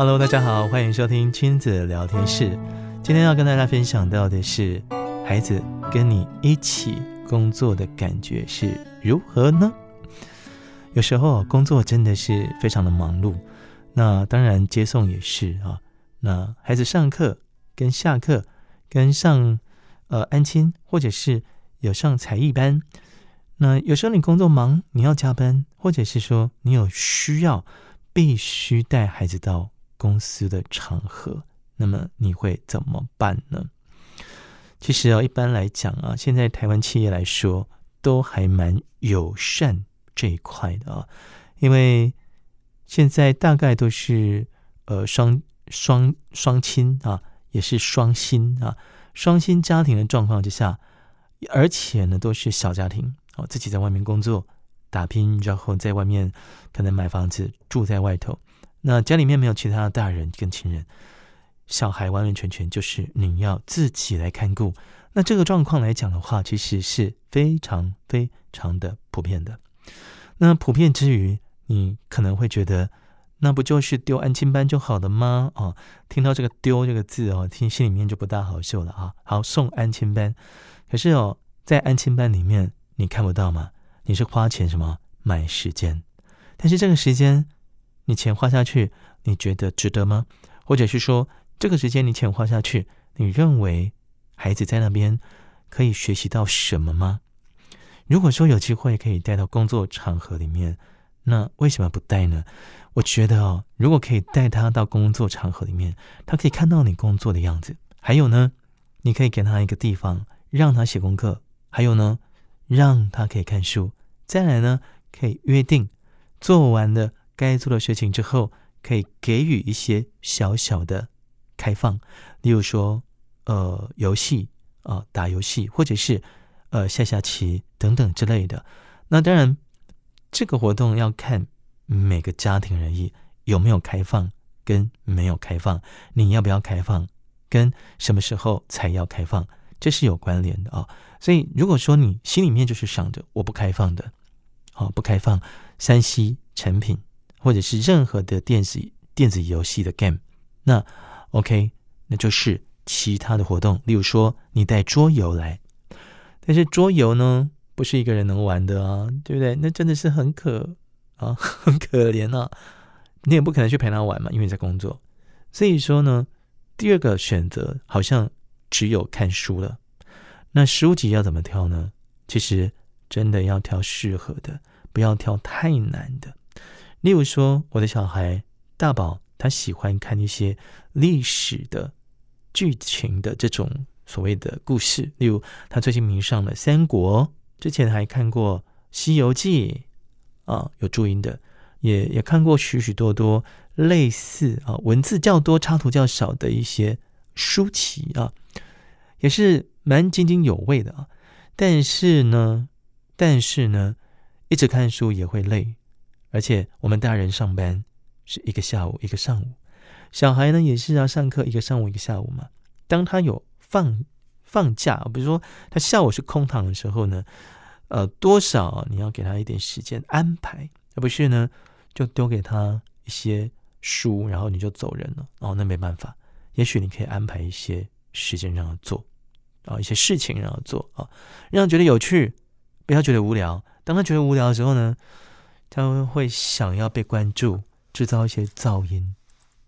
Hello，大家好，欢迎收听亲子聊天室。今天要跟大家分享到的是，孩子跟你一起工作的感觉是如何呢？有时候工作真的是非常的忙碌，那当然接送也是啊。那孩子上课跟下课跟上呃安亲，或者是有上才艺班，那有时候你工作忙，你要加班，或者是说你有需要必须带孩子到公司的场合，那么你会怎么办呢？其实啊，一般来讲啊，现在台湾企业来说都还蛮友善这一块的啊，因为现在大概都是呃双双双亲啊，也是双薪啊，双薪家庭的状况之下，而且呢都是小家庭哦，自己在外面工作打拼，然后在外面可能买房子住在外头。那家里面没有其他的大人跟亲人，小孩完完全全就是你要自己来看顾。那这个状况来讲的话，其实是非常非常的普遍的。那普遍之余，你可能会觉得，那不就是丢安亲班就好了吗？哦，听到这个“丢”这个字哦，听心里面就不大好受了啊。好，送安亲班，可是哦，在安亲班里面你看不到吗？你是花钱什么买时间？但是这个时间。你钱花下去，你觉得值得吗？或者是说，这个时间你钱花下去，你认为孩子在那边可以学习到什么吗？如果说有机会可以带到工作场合里面，那为什么不带呢？我觉得哦，如果可以带他到工作场合里面，他可以看到你工作的样子。还有呢，你可以给他一个地方让他写功课，还有呢，让他可以看书。再来呢，可以约定做完的。该做的事情之后，可以给予一些小小的开放，例如说，呃，游戏啊、打游戏，或者是呃下下棋等等之类的。那当然，这个活动要看每个家庭而异，有没有开放跟没有开放，你要不要开放，跟什么时候才要开放，这是有关联的啊、哦。所以，如果说你心里面就是想着我不开放的，好、不开放山西产品。或者是任何的电子电子游戏的 game，那 OK，那就是其他的活动，例如说你带桌游来，但是桌游呢不是一个人能玩的啊，对不对？那真的是很可啊，很可怜啊，你也不可能去陪他玩嘛，因为你在工作。所以说呢，第二个选择好像只有看书了。那书籍要怎么挑呢？其实真的要挑适合的，不要挑太难的。例如说，我的小孩大宝，他喜欢看一些历史的剧情的这种所谓的故事。例如，他最近迷上了《三国》，之前还看过《西游记》，啊，有注音的，也也看过许许多多类似啊文字较多、插图较少的一些书籍啊，也是蛮津津有味的啊。但是呢，但是呢，一直看书也会累。而且我们大人上班是一个下午一个上午，小孩呢也是要上课一个上午一个下午嘛。当他有放放假，比如说他下午是空堂的时候呢，呃，多少你要给他一点时间安排，而不是呢就丢给他一些书，然后你就走人了。哦，那没办法，也许你可以安排一些时间让他做啊，一些事情让他做啊，让他觉得有趣，不要觉得无聊。当他觉得无聊的时候呢，他们会想要被关注，制造一些噪音，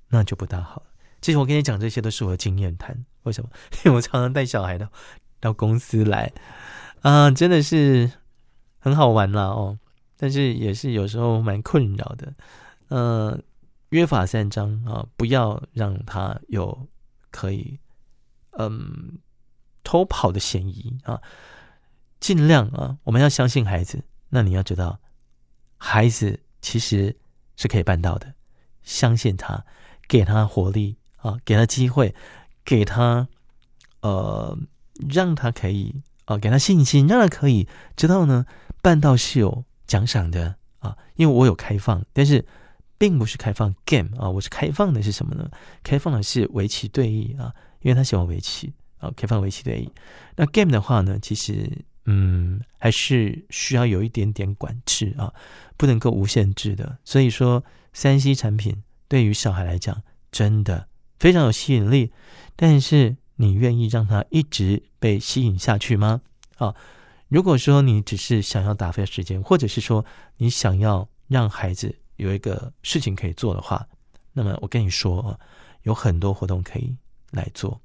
那就不大好了。其实我跟你讲这些都是我的经验谈。为什么？因为我常常带小孩到到公司来，啊，真的是很好玩啦哦。但是也是有时候蛮困扰的。嗯、呃，约法三章啊，不要让他有可以嗯偷跑的嫌疑啊。尽量啊，我们要相信孩子。那你要知道。孩子其实是可以办到的，相信他，给他活力啊，给他机会，给他呃，让他可以啊，给他信心，让他可以知道呢，办到是有奖赏的啊。因为我有开放，但是并不是开放 game 啊，我是开放的是什么呢？开放的是围棋对弈啊，因为他喜欢围棋啊，开放围棋对弈。那 game 的话呢，其实。嗯，还是需要有一点点管制啊，不能够无限制的。所以说，3C 产品对于小孩来讲，真的非常有吸引力，但是你愿意让他一直被吸引下去吗？啊，如果说你只是想要打发时间，或者是说你想要让孩子有一个事情可以做的话，那么我跟你说，有很多活动可以来做。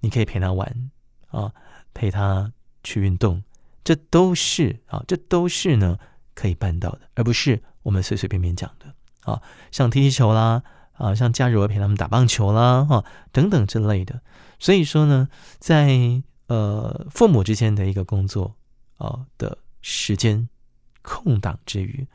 你可以陪他玩啊，陪他去运动，这都是啊，这都是呢可以办到的，而不是我们随随便便讲的啊，像踢踢球啦，啊，像假日我陪他们打棒球啦，哈、等等之类的。所以说呢，在呃父母之间的一个工作啊的时间空档之余，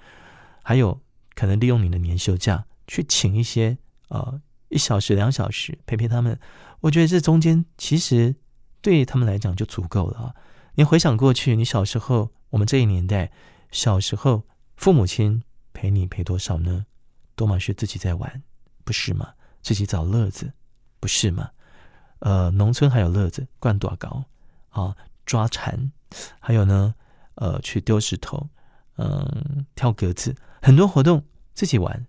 还有可能利用你的年休假去请一些呃一小时、两小时陪陪他们。我觉得这中间其实对他们来讲就足够了啊！你回想过去，你小时候，我们这一年代小时候，父母亲陪你陪多少呢？多半是自己在玩，不是吗？自己找乐子，不是吗？呃，农村还有乐子，灌短高啊，抓蝉，还有呢，呃，去丢石头，嗯、跳格子，很多活动自己玩。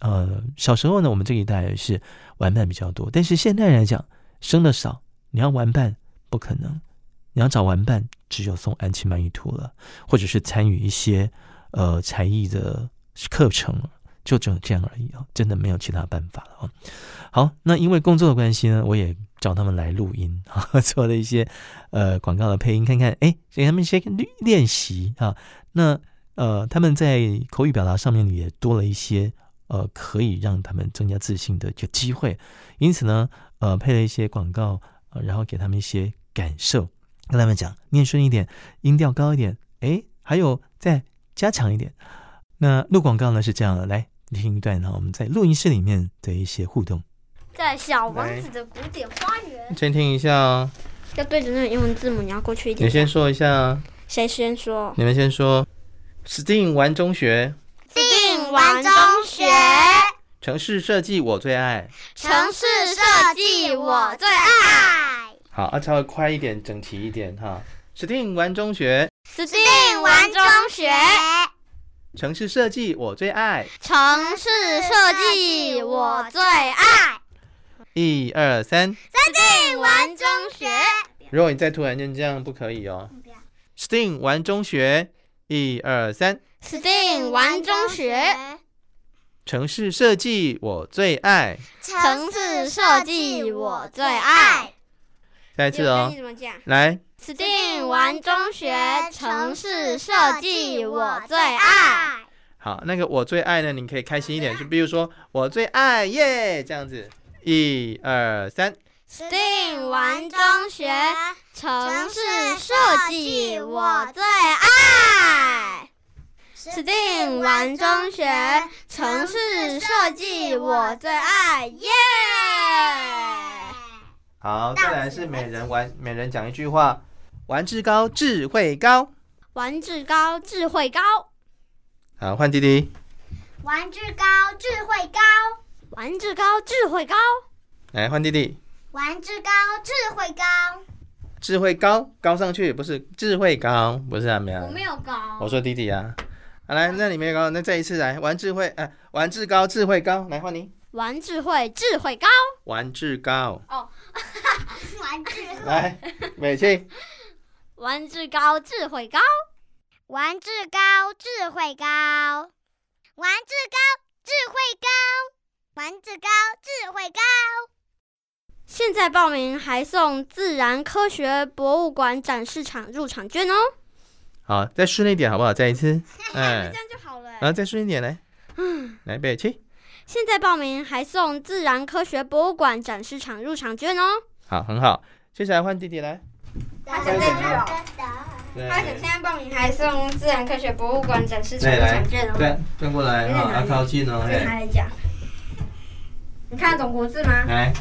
呃，小时候呢，我们这一代是玩伴比较多，但是现在来讲，生的少，你要玩伴不可能，你要找玩伴，只有送安亲班一图了，或者是参与一些呃才艺的课程，就只有这样而已啊，真的没有其他办法了啊。好，那因为工作的关系呢，我也找他们来录音啊，做了一些呃广告的配音，看看哎，给他们一些练习啊。那呃，他们在口语表达上面也多了一些。呃，可以让他们增加自信的一个机会，因此呢，呃，配了一些广告，呃，然后给他们一些感受，跟他们讲念顺一点，音调高一点，哎，还有再加强一点。那录广告呢是这样的，来听一段呢，我们在录音室里面的一些互动。在小王子的古典花园，先听一下哦。要对着那个英文字母，你要过去一点。你先说一下。谁先说？你们先说。STEAM 玩中学。STEAM 玩中学，城市设计我最爱，城市设计我最爱。好，啊，稍微快一点，整齐一点哈。STEAM 玩中学，STEAM 玩中学，城市设计我最爱，城市设计我最爱。一二三，STEAM 玩中学。如果你再突然间这样不可以哦。STEAM 玩中学，一二三。STEAM 玩中学，城市设计我最爱，城市设计我最爱。再一次哦，来，STEAM 玩中学，城市设计我最爱。好，那个我最爱呢，你可以开心一点，就比如说我最爱耶，这样子，一二三，STEAM 玩中学，城市设计我最爱。STEAM 玩中学，城市设计我最爱，耶、yeah!！好，再来是每人玩，每人讲一句话。玩智高，智慧高。玩智高，智慧高。好，换弟弟。玩智高，智慧高。玩智高，智慧高。来换弟弟。玩智高，智慧高。智慧高，高上去不是智慧高，不是啊，没有。我没有高。我说弟弟啊。好来，那你没有高，那再一次来玩智慧，哎、啊，玩智高，智慧高，来换你。玩智慧，智慧高。玩智高。哦，玩智慧。来，美庆。玩智高，智慧高。玩智高，智慧高。玩智高，智慧高。玩智高，智慧高。现在报名还送自然科学博物馆展示场入场券哦。好，再顺一点好不好？再一次，哎，这样就好了。然后再顺一点来，嗯，来备起。现在报名还送自然科学博物馆展示场入场券哦。好，很好。接下来换弟弟来。他想这句哦。他想现在报名还送自然科学博物馆展示场入场券哦。对，转过来哈，要靠近哦。对他来讲。你看得懂国字吗？来，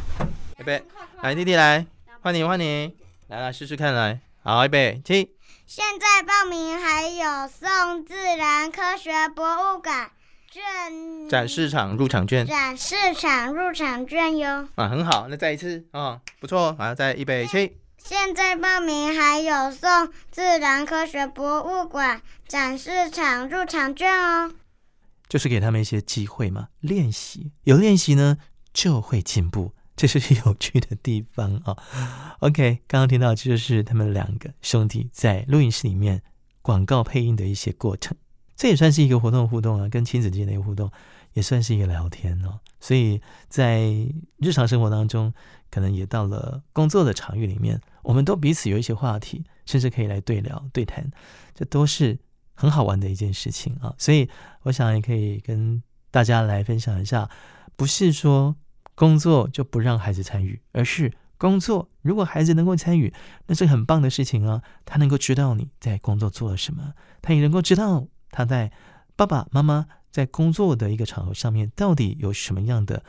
预备，来弟弟来，换你换你，来来试试看来。好，预备起。现在报名还有送自然科学博物馆券展示场入场券，展示场入场券哟。啊，很好，那再一次啊、哦，不错，好，再预备起。现在报名还有送自然科学博物馆展示场入场券哦。就是给他们一些机会嘛，练习有练习呢，就会进步，这是有趣的地方啊。OK，刚刚听到这就是他们两个兄弟在录音室里面广告配音的一些过程，这也算是一个活动互动啊，跟亲子之间的一个互动，也算是一个聊天哦。所以在日常生活当中，可能也到了工作的场域里面，我们都彼此有一些话题，甚至可以来对聊、对谈，这都是很好玩的一件事情啊。所以我想也可以跟大家来分享一下，不是说工作就不让孩子参与，而是工作如果孩子能够参与，那是很棒的事情啊。他能够知道你在工作做了什么，他也能够知道他在爸爸妈妈。在工作的一个场合上面，到底有什么样的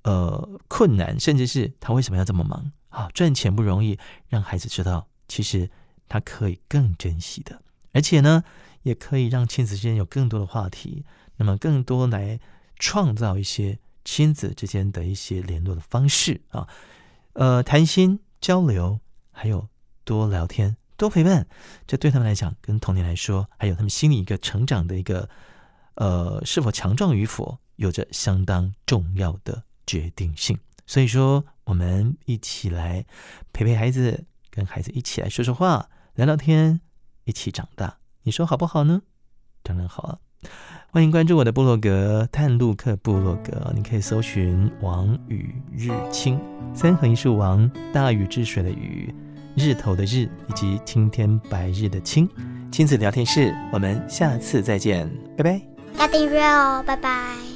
呃困难，甚至是他为什么要这么忙啊？赚钱不容易，让孩子知道，其实他可以更珍惜的，而且呢，也可以让亲子之间有更多的话题，那么更多来创造一些亲子之间的一些联络的方式啊，呃，谈心交流，还有多聊天、多陪伴，这对他们来讲，跟童年来说，还有他们心里一个成长的一个。呃，是否强壮与否，有着相当重要的决定性。所以说，我们一起来陪陪孩子，跟孩子一起来说说话、聊聊天，一起长大。你说好不好呢？当然好了。欢迎关注我的部落格“探路客部落格”，你可以搜寻“王与日清”，三横一竖王，大禹治水的禹，日头的日，以及青天白日的青。亲子聊天室，我们下次再见，拜拜。要订阅哦，拜拜。